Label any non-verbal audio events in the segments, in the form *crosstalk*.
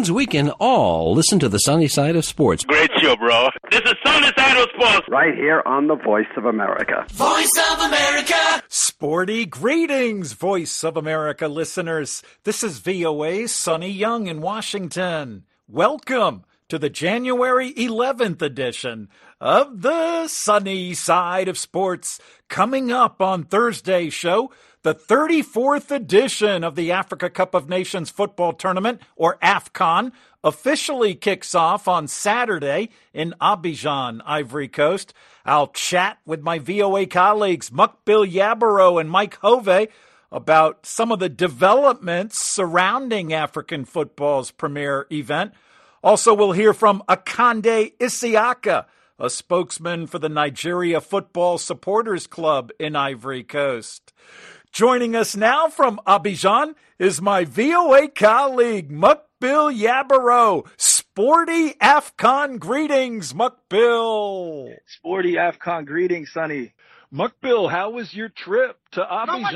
fans, we can all listen to the Sonny side of sports. Great show, bro. This is Sonny Side of Sports. Right here on the Voice of America. Voice of America. Sporty greetings, Voice of America listeners. This is VOA's Sonny Young in Washington. Welcome to the January 11th edition of the Sonny side of sports. Coming up on Thursday's show, the 34th edition of the Africa Cup of Nations football tournament, or AFCON, officially kicks off on Saturday in Abidjan, Ivory Coast. I'll chat with my VOA colleagues, Mukbil Yabaro and Mike Hove, about some of the developments surrounding African football's premier event. Also, we'll hear from Akande Isiaka, a spokesman for the Nigeria Football Supporters Club in Ivory Coast. Joining us now from Abidjan is my VOA colleague, Mukbil Yabaro. Sporty AFCON greetings, Mukbil. Sporty AFCON greetings, Sonny. Mukbil, how was your trip to Abidjan?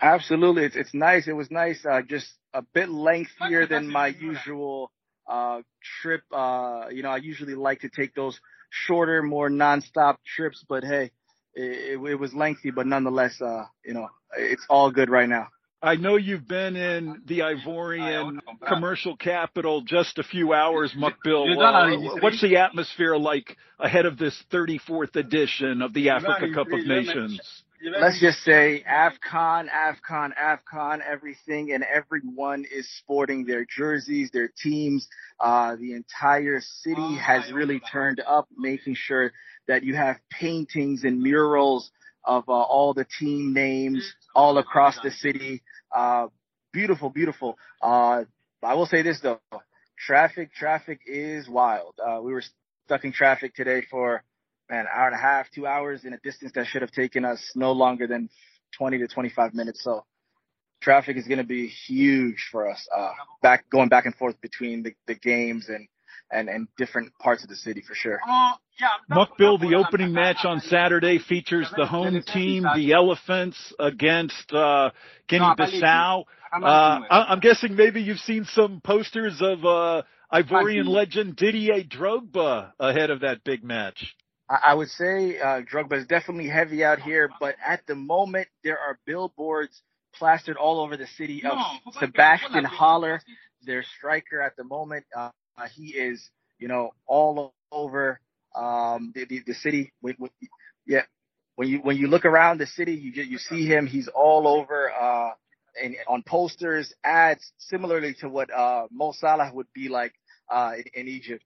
Absolutely. It's, it's nice. It was nice. Uh, just a bit lengthier than my usual, uh, trip. Uh, you know, I usually like to take those shorter, more nonstop trips, but hey, it, it, was lengthy, but nonetheless, uh, you know, it's all good right now. I know you've been in the Ivorian commercial capital just a few hours, Mukbil. Uh, what's the atmosphere like ahead of this 34th edition of the Africa Cup of Nations? Let's just say AFCON, AFCON, AFCON, everything and everyone is sporting their jerseys, their teams. Uh, the entire city has really turned up, making sure that you have paintings and murals of uh, all the team names all across the city. Uh, beautiful, beautiful. Uh, I will say this though, traffic, traffic is wild. Uh, we were stuck in traffic today for an hour and a half, two hours in a distance that should have taken us no longer than 20 to 25 minutes. So traffic is going to be huge for us. Uh, back going back and forth between the, the games and and, and different parts of the city for sure. Mukbil, the opening match on Saturday features the home team, the Elephants, against uh, Guinea-Bissau. Uh, I'm guessing maybe you've seen some posters of uh, Ivorian legend Didier Drogba ahead of that big match. I would say uh, Drogba is definitely heavy out here, but at the moment there are billboards plastered all over the city of Sebastian Haller, their striker at the moment. Uh, he is, you know, all over um, the, the, the city. Yeah, when you when you look around the city, you you see him. He's all over uh, and on posters, ads, similarly to what uh, Mo Salah would be like uh, in, in Egypt.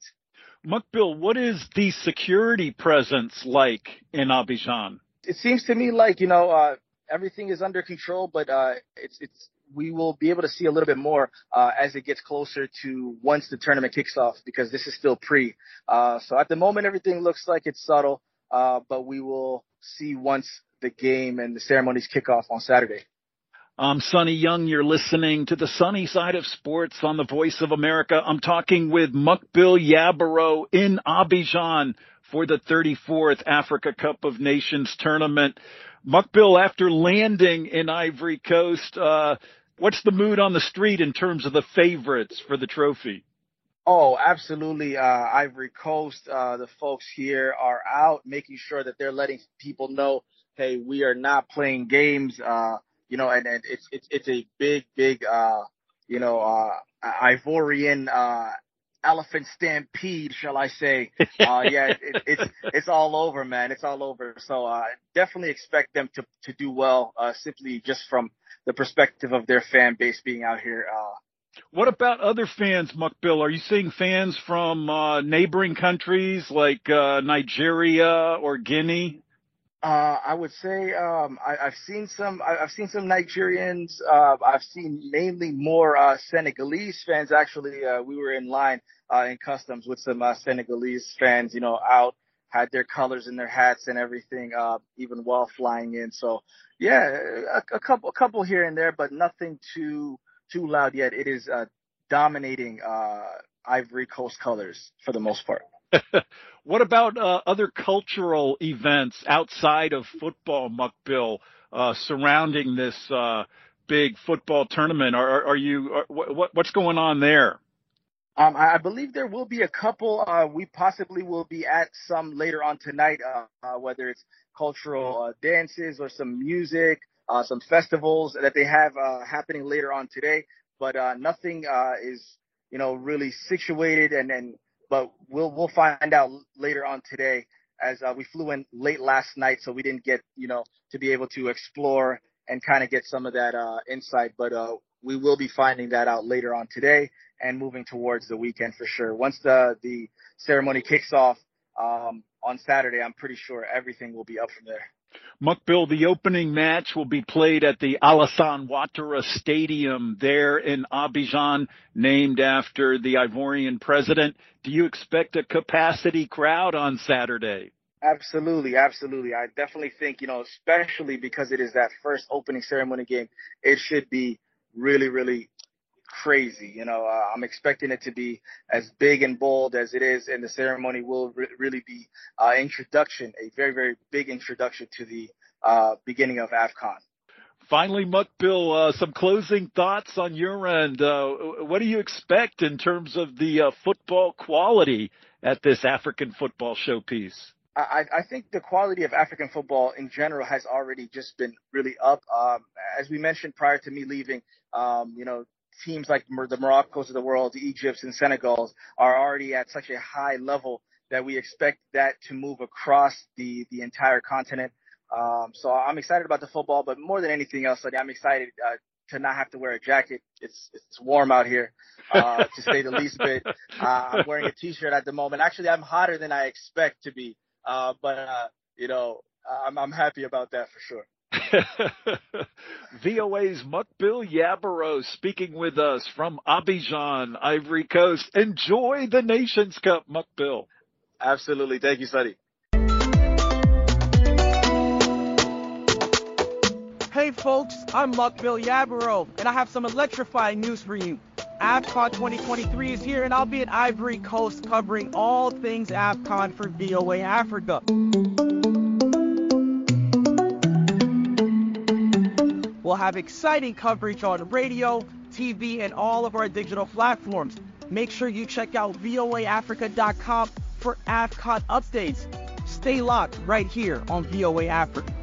Mukbil, what is the security presence like in Abidjan? It seems to me like you know uh, everything is under control, but uh, it's it's we will be able to see a little bit more uh, as it gets closer to once the tournament kicks off because this is still pre. Uh, so at the moment, everything looks like it's subtle, uh, but we will see once the game and the ceremonies kick off on Saturday. I'm Sonny Young. You're listening to the Sonny side of sports on the Voice of America. I'm talking with Mukbil Yabaro in Abidjan for the 34th Africa Cup of Nations tournament. Mukbil, after landing in Ivory Coast, uh, what's the mood on the street in terms of the favorites for the trophy? Oh, absolutely. Uh, Ivory Coast, uh, the folks here are out making sure that they're letting people know, hey, we are not playing games. Uh, you know, and, and it's, it's, it's a big, big, uh, you know, uh, Ivorian, uh, elephant stampede, shall I say? *laughs* Uh, yeah, it, it's it's all over, man. It's all over. So uh, definitely expect them to to do well, uh, simply just from the perspective of their fan base being out here. Uh, what about other fans, Mukbil? Are you seeing fans from uh, neighboring countries like uh, Nigeria or Guinea? Uh, I would say um, I, have seen some. I, have seen some Nigerians. Uh, I've seen mainly more uh, Senegalese fans. Actually, uh, we were in line uh, in customs with some uh, Senegalese fans. You know, out had their colors in their hats and everything, even while flying in. So, yeah, a, a, couple, a couple here and there, but nothing too too loud yet. It is dominating Ivory Coast colors for the most part. *laughs* what about uh, other cultural events outside of football, Mukbil, uh, surrounding this uh, big football tournament. Are, are you? Are, what, what's going on there? Um, I believe there will be a couple. Uh, we possibly will be at some later on tonight, uh, uh, whether it's cultural dances or some music, some festivals that they have happening later on today. But nothing is, you know, really situated. And then, but we'll we'll find out later on today as uh, we flew in late last night, so we didn't get, you know, to be able to explore and kind of get some of that uh, insight. But uh, we will be finding that out later on today and moving towards the weekend for sure. Once the the ceremony kicks off um, on Saturday, I'm pretty sure everything will be up from there. Mukbil, the opening match will be played at the Alassane Ouattara Stadium there in Abidjan, named after the Ivorian president. Do you expect a capacity crowd on Saturday? Absolutely, absolutely. I definitely think, you know, especially because it is that first opening ceremony game, it should be really, really crazy. You know, uh, I'm expecting it to be as big and bold as it is, and the ceremony will re- really be uh, introduction, a very very big introduction to the uh, beginning of AFCON. Finally, Mukbil, uh, some closing thoughts on your end. Uh, what do you expect in terms of the uh, football quality at this African football showpiece? I, I, think the quality of African football in general has already just been really up. Um, as we mentioned prior to me leaving, um, you know, teams like the Moroccos of the world, the Egypts and Senegals are already at such a high level that we expect that to move across the, the entire continent. Um, so I'm excited about the football, but more than anything else, I'm excited uh, to not have to wear a jacket. It's it's warm out here, uh, *laughs* to say the least bit. Uh, I'm wearing a t-shirt at the moment. Actually, I'm hotter than I expect to be, uh, but uh, you know, I'm I'm happy about that for sure. *laughs* VOA's Mukbil Yabaro speaking with us from Abidjan, Ivory Coast. Enjoy the Nations Cup, Mukbil. Absolutely. Thank you, Sonny. Hey folks, I'm Mukbil Yabaro, and I have some electrifying news for you. AFCON 2023 is here, and I'll be at Ivory Coast covering all things AFCON for VOA Africa. We'll have exciting coverage on radio, TV, and all of our digital platforms. Make sure you check out voaafrica.com for AFCON updates. Stay locked right here on VOA Africa.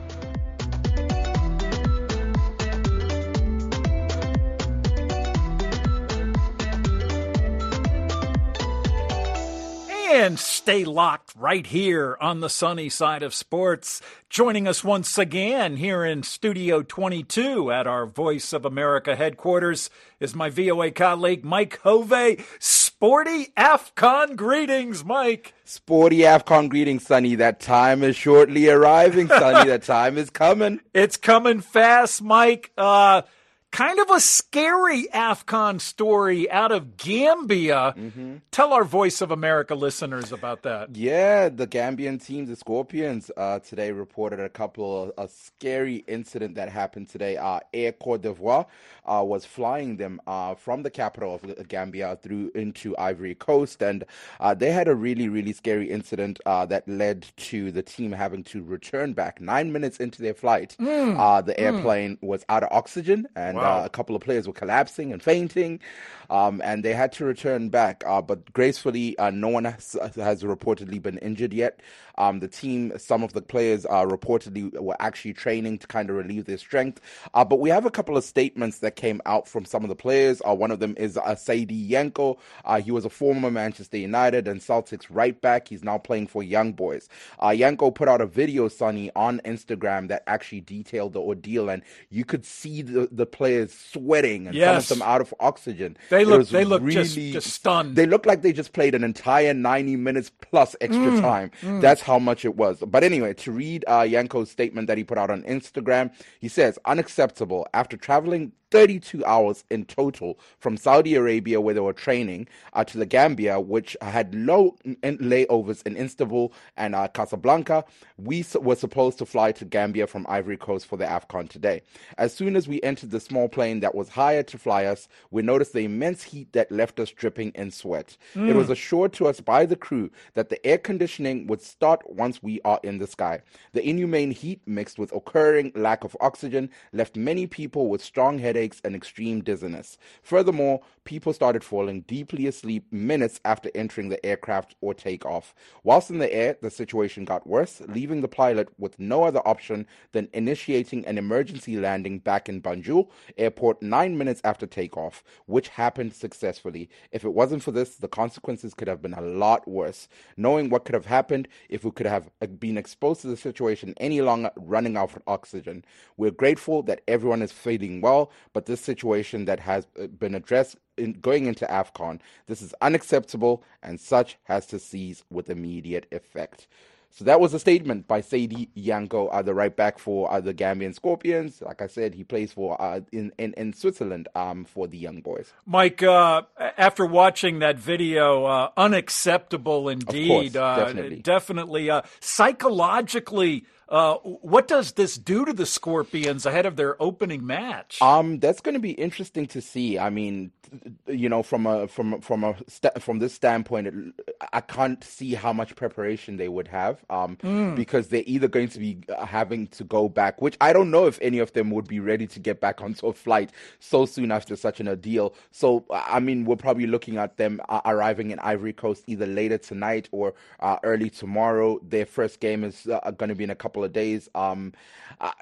And stay locked right here on the Sonny side of sports. Joining us once again here in Studio 22 at our Voice of America headquarters is my VOA colleague Mike Hove. Sporty AFCON greetings, Mike. Sporty AFCON greetings, Sonny. That time is shortly arriving, Sonny. *laughs* that time is coming. It's coming fast, Mike. Uh, kind of a scary AFCON story out of Gambia. Mm-hmm. Tell our Voice of America listeners about that. Yeah, the Gambian team, the Scorpions, uh, today reported a couple of a scary incident that happened today. Uh, Air Cote d'Ivoire uh, was flying them uh, from the capital of Gambia through into Ivory Coast, and uh, they had a really, really scary incident uh, that led to the team having to return back. Nine minutes into their flight, mm. the mm. airplane mm. was out of oxygen and. Wow Wow. Uh, a couple of players were collapsing and fainting, um, and they had to return back. Uh, but gracefully, uh, no one has, has, reportedly been injured yet. Um, the team, some of the players uh, reportedly were actually training to kind of relieve their strength. Uh, but we have a couple of statements that came out from some of the players. Uh, one of them is uh, Saidy Janko. he was a former Manchester United and Celtics right back. He's now playing for Young Boys. Janko put out a video, Sonny, on Instagram that actually detailed the ordeal, and you could see the, the players sweating and yes. some of them out of oxygen. They look they look really, just, just stunned. They look like they just played an entire 90 minutes plus extra mm, time. Mm. That's how much it was. But anyway, to read uh, Janko's statement that he put out on Instagram, he says, unacceptable. After traveling 32 hours in total from Saudi Arabia, where they were training, uh, to the Gambia, which had low layovers in Istanbul and uh, Casablanca. We were supposed to fly to Gambia from Ivory Coast for the AFCON today. As soon as we entered the small plane that was hired to fly us, we noticed the immense heat that left us dripping in sweat. Mm. It was assured to us by the crew that the air conditioning would start once we are in the sky. The inhumane heat mixed with occurring lack of oxygen left many people with strong headaches headaches, and extreme dizziness. Furthermore, people started falling deeply asleep minutes after entering the aircraft or takeoff. Whilst in the air, the situation got worse, leaving the pilot with no other option than initiating an emergency landing back in Banjul airport nine minutes after takeoff, which happened successfully. If it wasn't for this, the consequences could have been a lot worse. Knowing what could have happened if we could have been exposed to the situation any longer, running out of oxygen. We're grateful that everyone is feeling well, but this situation that has uh, been addressed in going into AFCON. This is unacceptable and such has to cease with immediate effect. So that was a statement by Saidy Janko, uh, the right back for uh, the Gambian Scorpions. Like I said, he plays for uh, in, in, in Switzerland um, for the young boys. Mike, uh, after watching that video, uh, unacceptable indeed. Course, uh, definitely, definitely psychologically uh, what does this do to the Scorpions ahead of their opening match? Um, that's going to be interesting to see. I mean, you know, from a from from a from this standpoint, I can't see how much preparation they would have. Um, mm. because they're either going to be having to go back, which I don't know if any of them would be ready to get back *laughs* onto a flight so soon after such an ordeal. So, I mean, we're probably looking at them uh, arriving in Ivory Coast either later tonight or uh, early tomorrow. Their first game is uh, going to be in a couple couple of days. Um,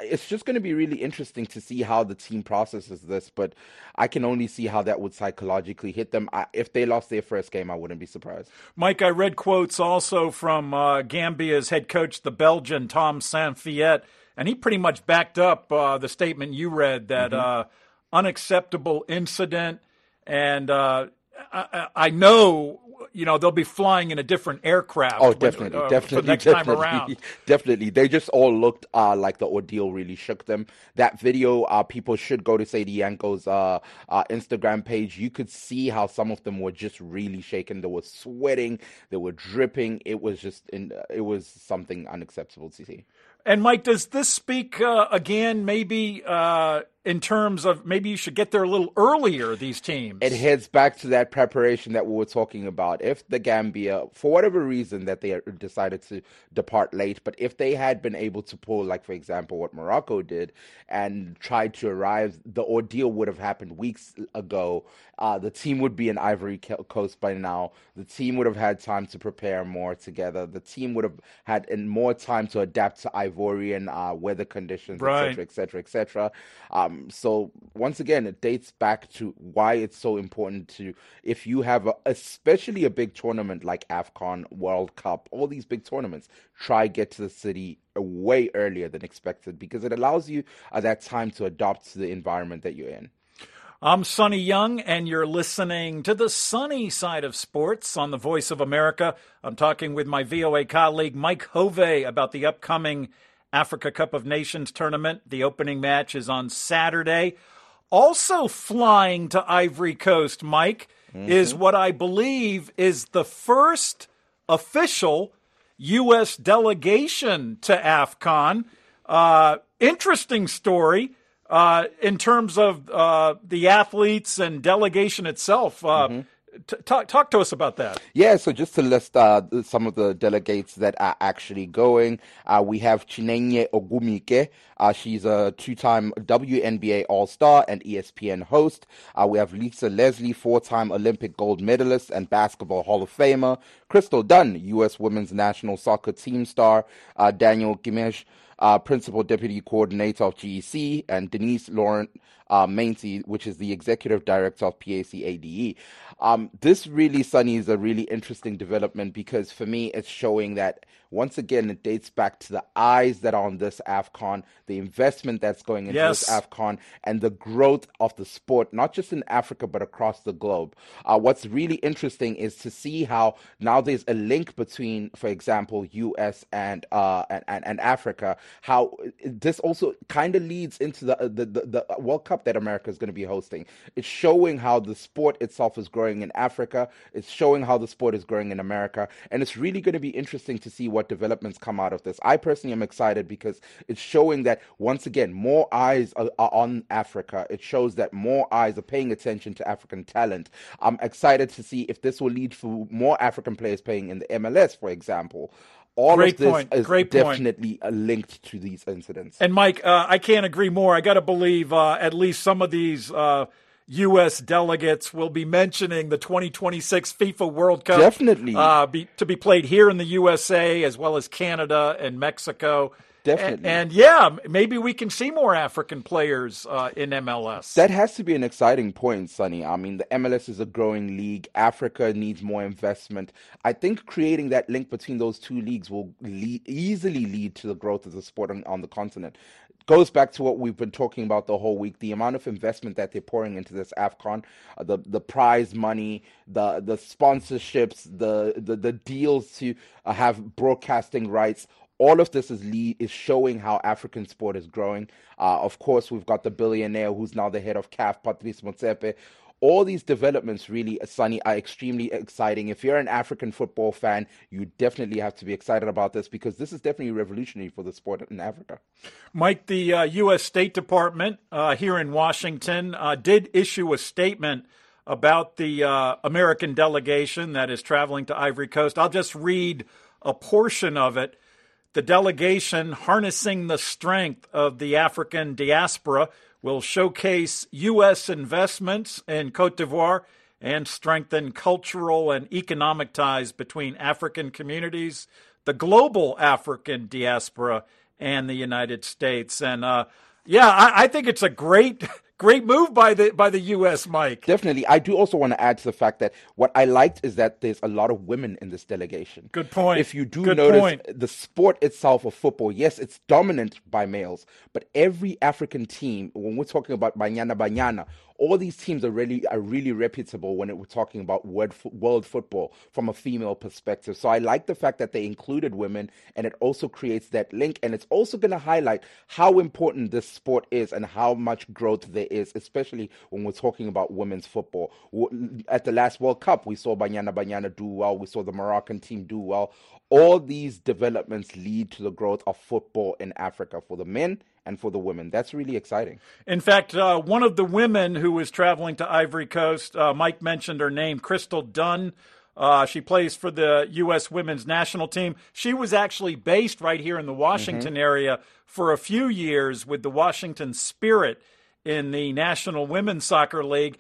it's just going to be really interesting to see how the team processes this, but I can only see how that would psychologically hit them. I, if they lost their first game, I wouldn't be surprised. Mike, I read quotes also from uh, Gambia's head coach, the Belgian Tom Saintfiet, and he pretty much backed up uh, the statement you read that mm-hmm. Uh, unacceptable incident. And uh, I, I know you know they'll be flying in a different aircraft. Oh, definitely, uh, definitely, next *laughs* definitely, time around. Definitely, they just all looked uh, like the ordeal really shook them. That video, uh, people should go to Saidy Janko's uh, uh, Instagram page. You could see how some of them were just really shaken. They were sweating, they were dripping. It was just, in, it was something unacceptable to see. And Mike, does this speak uh, again, maybe uh, in terms of maybe you should get there a little earlier? These teams. It heads back to that preparation that we were talking about. If the Gambia, for whatever reason, that they decided to depart late, but if they had been able to pull, like for example, what Morocco did and tried to arrive, the ordeal would have happened weeks ago. Uh, the team would be in Ivory Coast by now. The team would have had time to prepare more together. The team would have had more time to adapt to Ivorian uh, weather conditions, right. etc., etc., etc. So once again, it dates back to why it's so important to, if you have a, especially a big tournament like AFCON, World Cup, all these big tournaments, try get to the city way earlier than expected because it allows you uh, that time to adapt to the environment that you're in. I'm Sonny Young, and you're listening to the Sonny side of sports on the Voice of America. I'm talking with my VOA colleague Mike Hove about the upcoming Africa Cup of Nations tournament. The opening match is on Saturday. Also flying to Ivory Coast, Mike, mm-hmm. is what I believe is the first official U.S. delegation to AFCON. Uh, interesting story uh, in terms of uh, the athletes and delegation itself. Uh, mm-hmm. T- talk, talk to us about that. Yeah, so just to list uh, some of the delegates that are actually going, uh, we have Chinenye Ogwumike. Uh, she's a two-time WNBA All-Star and ESPN host. Uh, we have Lisa Leslie, four-time Olympic gold medalist and Basketball Hall of Famer. Crystal Dunn, U.S. Women's National Soccer Team star. Uh, Daniel Kimmage, uh, Principal Deputy Coordinator of GEC, and Denise Laurent uh, Mainty, which is the Executive Director of PAC ADE. Um, this really, Sonny, is a really interesting development because for me, it's showing that once again, it dates back to the eyes that are on this AFCON, the investment that's going into yes. this AFCON, and the growth of the sport, not just in Africa, but across the globe. Uh, what's really interesting is to see how now there's a link between, for example, US and, uh, and, and, and Africa, how this also kind of leads into the, the, the, the World Cup that America is going to be hosting. It's showing how the sport itself is growing in Africa, it's showing how the sport is growing in America, and it's really going to be interesting to see what developments come out of this. I personally am excited because it's showing that once again more eyes are, are on Africa. It shows that more eyes are paying attention to African talent. I'm excited to see if this will lead to more African players playing in the MLS, for example all Great of this point. is Great definitely point. linked to these incidents. And Mike, uh, I can't agree more. I got to believe uh, at least some of these uh, U.S. delegates will be mentioning the 2026 FIFA World Cup. Definitely. Uh, be, to be played here in the USA as well as Canada and Mexico. Definitely. And, and yeah, maybe we can see more African players uh, in MLS. That has to be an exciting point, Sonny. I mean, the MLS is a growing league. Africa needs more investment. I think creating that link between those two leagues will lead, easily lead to the growth of the sport on, on the continent goes back to what we've been talking about the whole week the amount of investment that they're pouring into this afcon uh, the the prize money the the sponsorships the the, the deals to uh, have broadcasting rights all of this is lead, is showing how African sport is growing. Uh, of course, we've got the billionaire who's now the head of CAF, Patrice Motsepe. All these developments, really, Sonny, are extremely exciting. If you're an African football fan, you definitely have to be excited about this because this is definitely revolutionary for the sport in Africa. Mike, the uh, U.S. State Department uh, here in Washington uh, did issue a statement about the uh, American delegation that is traveling to Ivory Coast. I'll just read a portion of it the delegation harnessing the strength of the African diaspora will showcase U.S. investments in Cote d'Ivoire and strengthen cultural and economic ties between African communities, the global African diaspora, and the United States. And uh, yeah, I, I think it's a great Great move by the by the U.S., Mike. Definitely. I do also want to add to the fact that what I liked is that there's a lot of women in this delegation. Good point. If you do Good notice point. the sport itself of football, yes, it's dominant by males, but every African team, when we're talking about Banyana Banyana all these teams are really are really reputable when it, we're talking about world, world football from a female perspective. So I like the fact that they included women, and it also creates that link, and it's also going to highlight how important this sport is and how much growth there is, especially when we're talking about women's football. At the last World Cup, we saw Banyana Banyana do well. We saw the Moroccan team do well. All these developments lead to the growth of football in Africa for the men and for the women. That's really exciting. In fact, uh, one of the women who was traveling to Ivory Coast, uh, Mike mentioned her name, Crystal Dunn. Uh, she plays for the U.S. women's national team. She was actually based right here in the Washington mm-hmm. area for a few years with the Washington Spirit in the National Women's Soccer League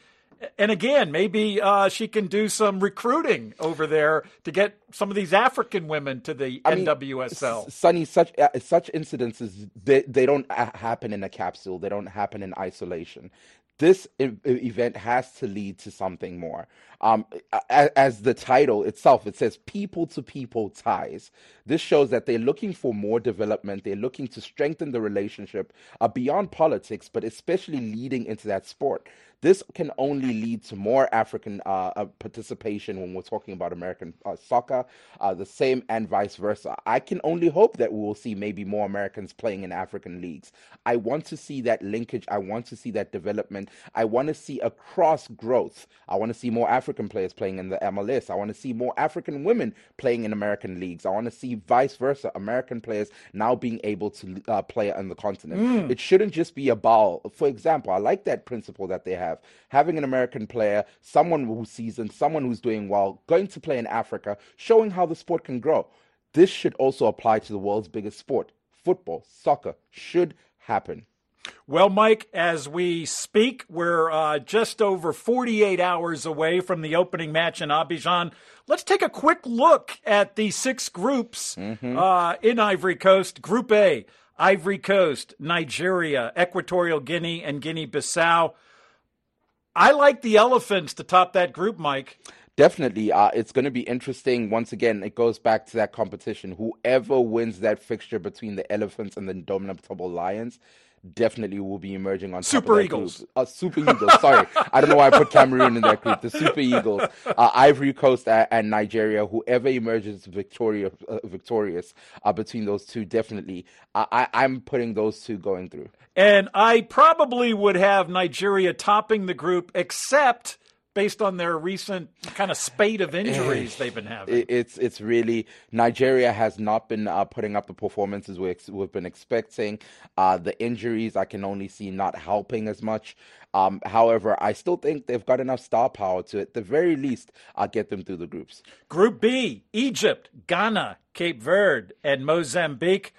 and again, maybe uh, she can do some recruiting over there to get some of these African women to the I NWSL. Mean, Sonny, such uh, such incidences they they don't happen in a capsule. They don't happen in isolation. This e- event has to lead to something more. Um, as, as the title itself, it says people to people ties. This shows that they're looking for more development. They're looking to strengthen the relationship uh, beyond politics, but especially leading into that sport. This can only lead to more African uh, uh, participation when we're talking about American uh, soccer, uh, the same and vice versa. I can only hope that we will see maybe more Americans playing in African leagues. I want to see that linkage. I want to see that development. I want to see a cross growth. I want to see more African players playing in the MLS. I want to see more African women playing in American leagues. I want to see vice versa, American players now being able to uh, play on the continent. Mm. It shouldn't just be a ball. For example, I like that principle that they have have. Having an American player, someone who's seasoned, someone who's doing well, going to play in Africa, showing how the sport can grow. This should also apply to the world's biggest sport. Football, soccer should happen. Well, Mike, as we speak, we're uh, just over 48 hours away from the opening match in Abidjan. Let's take a quick look at the six groups mm-hmm. uh, in Ivory Coast. Group A Ivory Coast, Nigeria, Equatorial Guinea, and Guinea Bissau. I like the elephants to top that group, Mike. Definitely. Uh, it's going to be interesting. Once again, it goes back to that competition. Whoever wins that fixture between the elephants and the indomitable lions definitely will be emerging on Super Eagles. Uh, Super Eagles. Sorry, I don't know why I put Cameroon in that group. The Super Eagles, uh, Ivory Coast, uh, and Nigeria. Whoever emerges victorious, uh, victorious uh, between those two, definitely. I, I'm putting those two going through. And I probably would have Nigeria topping the group, except based on their recent kind of spate of injuries they've been having. It's it's really Nigeria has not been uh, putting up the performances we ex- we've been expecting. Uh, the injuries I can only see not helping as much. Um, however, I still think they've got enough star power to, at the very least, uh, get them through the groups. Group B: Egypt, Ghana, Cape Verde, and Mozambique.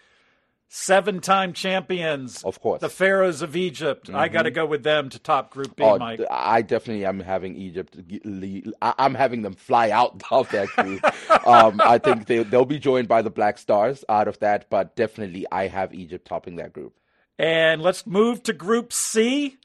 Seven time champions. Of course. The Pharaohs of Egypt. I got to go with them to top Group B, Oh, Mike. I definitely am having Egypt. I'm having them fly out of that group. um, I think they, they'll be joined by the Black Stars out of that, but definitely I have Egypt topping that group. And let's move to Group C,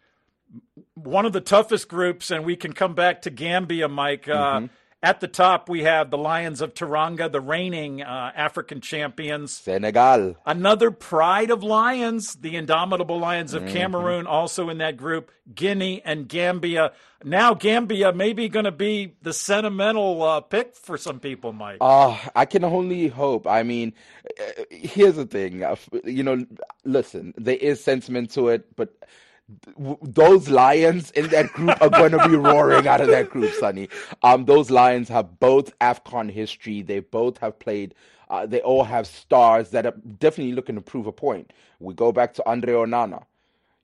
one of the toughest groups, and we can come back to Gambia, Mike. Uh, At the top, we have the Lions of Teranga, the reigning uh, African champions. Senegal. Another pride of Lions, the indomitable Lions of Cameroon, also in that group. Guinea and Gambia. Now, Gambia may be going to be the sentimental uh, pick for some people, Mike. Uh, I can only hope. I mean, uh, here's the thing. You know, listen, there is sentiment to it, but those lions in that group are going to be roaring out of that group, Sonny. Um, those lions have both AFCON history. They both have played. Uh, they all have stars that are definitely looking to prove a point. We go back to Andre Onana.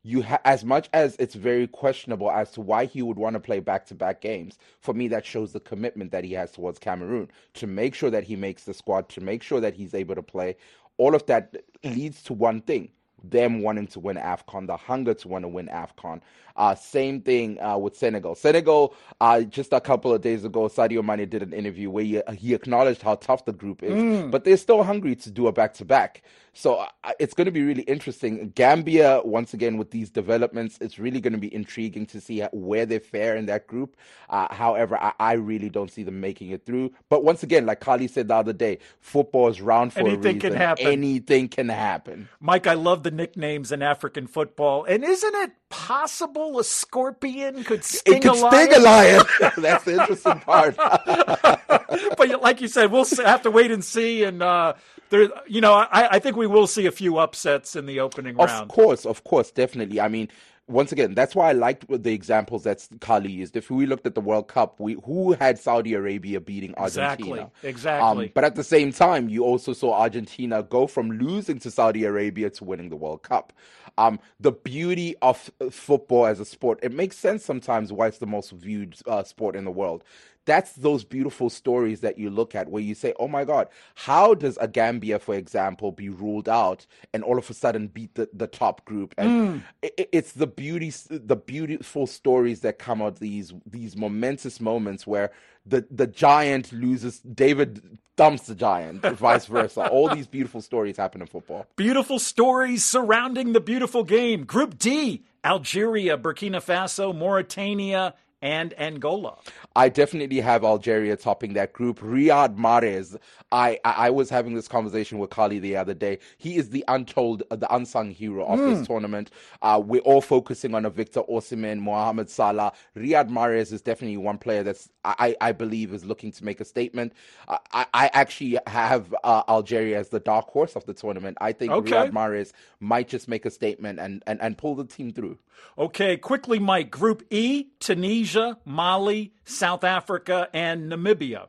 You ha- as much as it's very questionable as to why he would want to play back-to-back games. For me, that shows the commitment that he has towards Cameroon to make sure that he makes the squad, to make sure that he's able to play. All of that leads to one thing: them wanting to win AFCON, the hunger to want to win AFCON. Uh, same thing uh, with Senegal. Senegal, uh, just a couple of days ago, Sadio Mane did an interview where he, he acknowledged how tough the group is, but they're still hungry to do a back to back. So it's going to be really interesting. Gambia, once again, with these developments, it's really going to be intriguing to see where they fare in that group. Uh, however, I, I really don't see them making it through. But once again, like Kali said the other day, football is round for a Anything reason. can happen. Anything can happen. Mike, I love the nicknames in African football. And isn't it possible a scorpion could sting It could a lion? sting a lion. *laughs* *laughs* That's the interesting part. *laughs* but like you said, we'll have to wait and see. And uh, there, you know, I, I think we will see a few upsets in the opening Of round. Of course, of course, definitely. I mean, once again, that's why I liked the examples that Kali used. If we looked at the World Cup, we who had Saudi Arabia beating Argentina? Exactly, exactly. Um, but at the same time, you also saw Argentina go from losing to Saudi Arabia to winning the World Cup. Um, the beauty of football as a sport, it makes sense sometimes why it's the most viewed uh, sport in the world. That's those beautiful stories that you look at where you say, oh my God, how does a Gambia, for example, be ruled out and all of a sudden beat the, the top group? And i i- it's the beauty, the beautiful stories that come out these these momentous moments where the, the giant loses, David dumps the giant, *laughs* vice versa. All these beautiful stories happen in football. Beautiful stories surrounding the beautiful game. Group D: Algeria, Burkina Faso, Mauritania, and Angola. I definitely have Algeria topping that group. Riyad Mahrez. I, I I was having this conversation with Kali the other day. He is the untold, uh, the unsung hero of this tournament. Uh, we're all focusing on a Victor Osimhen, Mohamed Salah. Riyad Mahrez is definitely one player that's I, I believe is looking to make a statement. I, I I actually have uh, Algeria as the dark horse of the tournament. I think Okay. Riyad Mahrez might just make a statement and, and, and pull the team through. Okay, quickly, Mike. Group E: Tunisia, Mali, South Africa, and Namibia.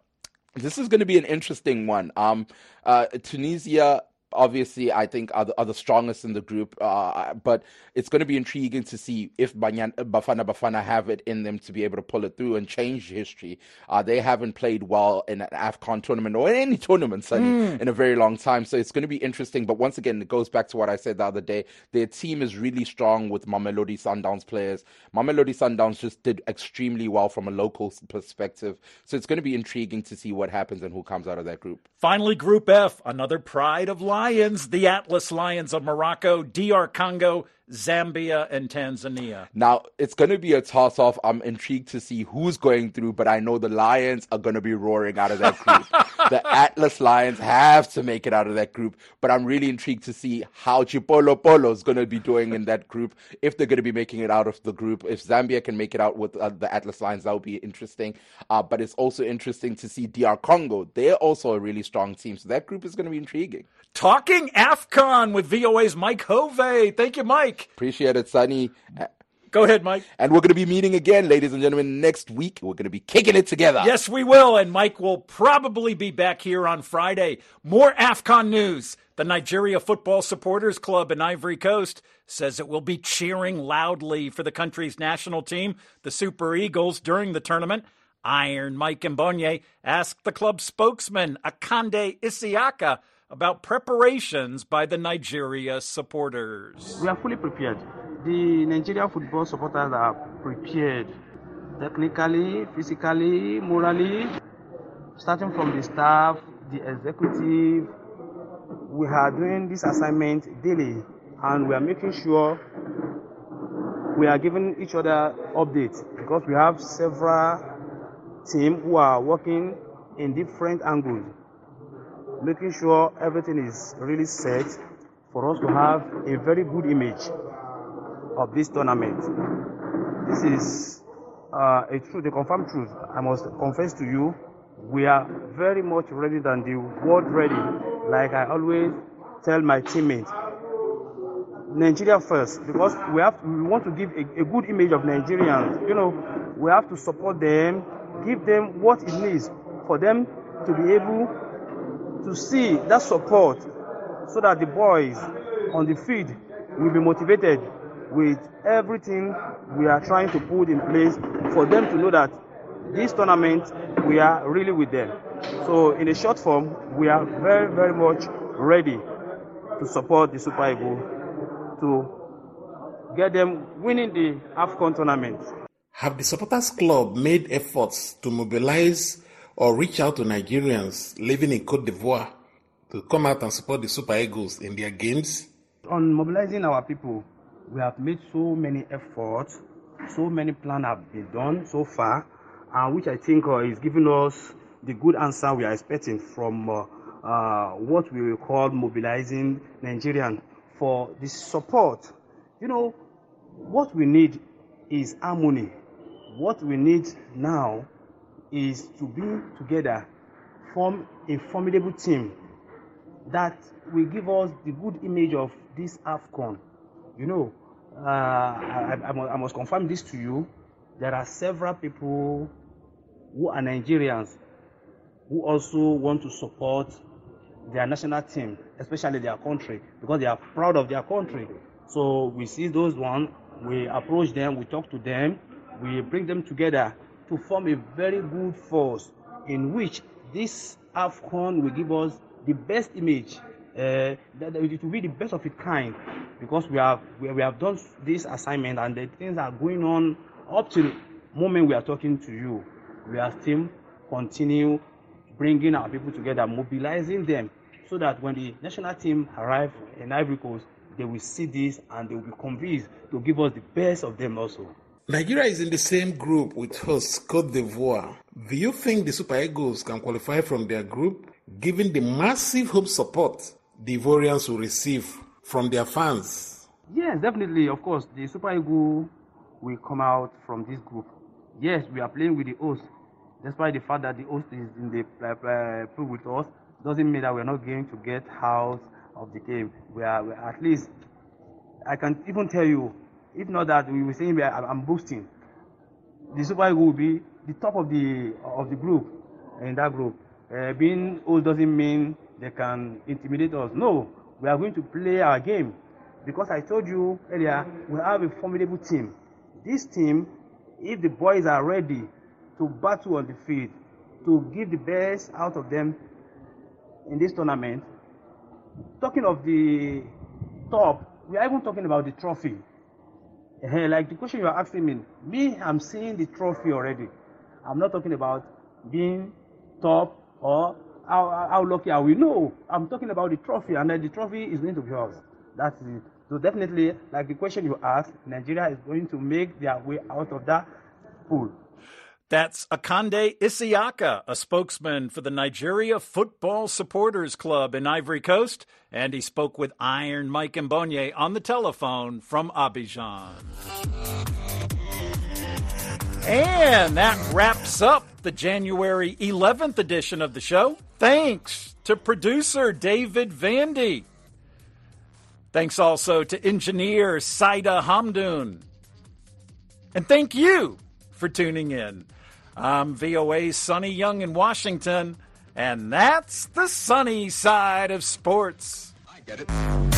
This is going to be an interesting one. Um, uh, Tunisia, obviously, I think are the, are the strongest in the group, uh, but it's going to be intriguing to see if Banyan, Bafana Bafana have it in them to be able to pull it through and change history. Uh, they haven't played well in an AFCON tournament or in any tournament, Sonny, in a very long time. So it's going to be interesting. But once again, it goes back to what I said the other day. Their team is really strong with Mamelodi Sundowns players. Mamelodi Sundowns just did extremely well from a local perspective. So it's going to be intriguing to see what happens and who comes out of that group. Finally, Group F, another pride of Lions, the Atlas Lions of Morocco, DR Congo, Zambia, and Tanzania. Now, it's going to be a toss off. I'm intrigued to see who's going through, but I know the Lions are going to be roaring out of that group. *laughs* the Atlas Lions have to make it out of that group, but I'm really intrigued to see how Chipolopolo is going to be doing in that group, if they're going to be making it out of the group. If Zambia can make it out with uh, the Atlas Lions, that would be interesting. Uh, but it's also interesting to see DR Congo. They're also a really strong team, so that group is going to be intriguing. Talking AFCON with VOA's Mike Hove. Thank you, Mike. Appreciate it, Sonny. Go ahead, Mike. And we're going to be meeting again, ladies and gentlemen, next week. We're going to be kicking it together. Yes, we will. And Mike will probably be back here on Friday. More AFCON news. The Nigeria Football Supporters Club in Ivory Coast says it will be cheering loudly for the country's national team, the Super Eagles, during the tournament. Iron Mike Mbonye asked the club spokesman, Akande Isiaka, about preparations by the Nigeria supporters. We are fully prepared. The Nigeria football supporters are prepared technically, physically, morally, starting from the staff, the executive. We are doing this assignment daily and we are making sure we are giving each other updates because we have several teams who are working in different angles, making sure everything is really set for us to have a very good image of this tournament. This is uh, a truth, a confirmed truth. I must confess to you, we are very much ready than the world ready. Like I always tell my teammates, Nigeria first because we have we want to give a, a, good image of Nigerians. You know, we have to support them, give them what it needs for them to be able to see that support, so that the boys on the field will be motivated with everything we are trying to put in place for them to know that this tournament we are really with them. So in a short form, we are very very much ready to support the Super Eagles to get them winning the AFCON tournament. Have the supporters club made efforts to mobilize or reach out to Nigerians living in Cote d'Ivoire to come out and support the Super Eagles in their games? On mobilizing our people, we have made so many efforts, so many plans have been done so far, and which I think uh, is giving us the good answer we are expecting from uh, uh, what we will call mobilizing Nigerians for the support. You know, what we need is harmony. What we need now is to be together, form a formidable team that will give us the good image of this AFCON. You know, uh, I, I, I must confirm this to you. There are several people who are Nigerians who also want to support their national team, especially their country, because they are proud of their country. So we see those ones, we approach them, we talk to them, we bring them together to form a very good force in which this AFCON will give us the best image. Uh, that it will be the best of its kind because we have we, we have done this assignment and the things are going on up to the moment we are talking to you. We are still continue bringing our people together, mobilizing them so that when the national team arrive in Ivory Coast, they will see this and they will be convinced to give us the best of them also. Nigeria is in the same group with hosts Cote d'Ivoire. Do you think the Super Eagles can qualify from their group, given the massive home support the Ivorians will receive from their fans? Yes, definitely. Of course, the Super Eagles will come out from this group. Yes, we are playing with the host. Despite the fact that the host is in the uh, pool with us, doesn't mean that we're not going to get out of the game. We are, we are at least, I can even tell you, if not that we will saying I'm boosting, the Super Eagles will be the top of the of the group in that group. Uh, being old doesn't mean they can intimidate us. No, we are going to play our game because I told you earlier we have a formidable team. This team, if the boys are ready to battle on the field, to give the best out of them in this tournament, talking of the top, we are even talking about the trophy. Like the question you are asking me, me, I'm seeing the trophy already. I'm not talking about being top or how, how lucky are we. No, I'm talking about the trophy, and then the trophy is going to be ours. That's it. So definitely, like the question you asked, Nigeria is going to make their way out of that pool. That's Akande Isiaka, a spokesman for the Nigeria Football Supporters Club in Ivory Coast, and he spoke with Iron Mike Mbonye on the telephone from Abidjan. And that wraps up the January 11th edition of the show. Thanks to producer David Vandy. Thanks also to engineer Saida Hamdoun. And thank you for tuning in. I'm VOA's Sonny Young in Washington, and that's the Sonny side of sports. I get it.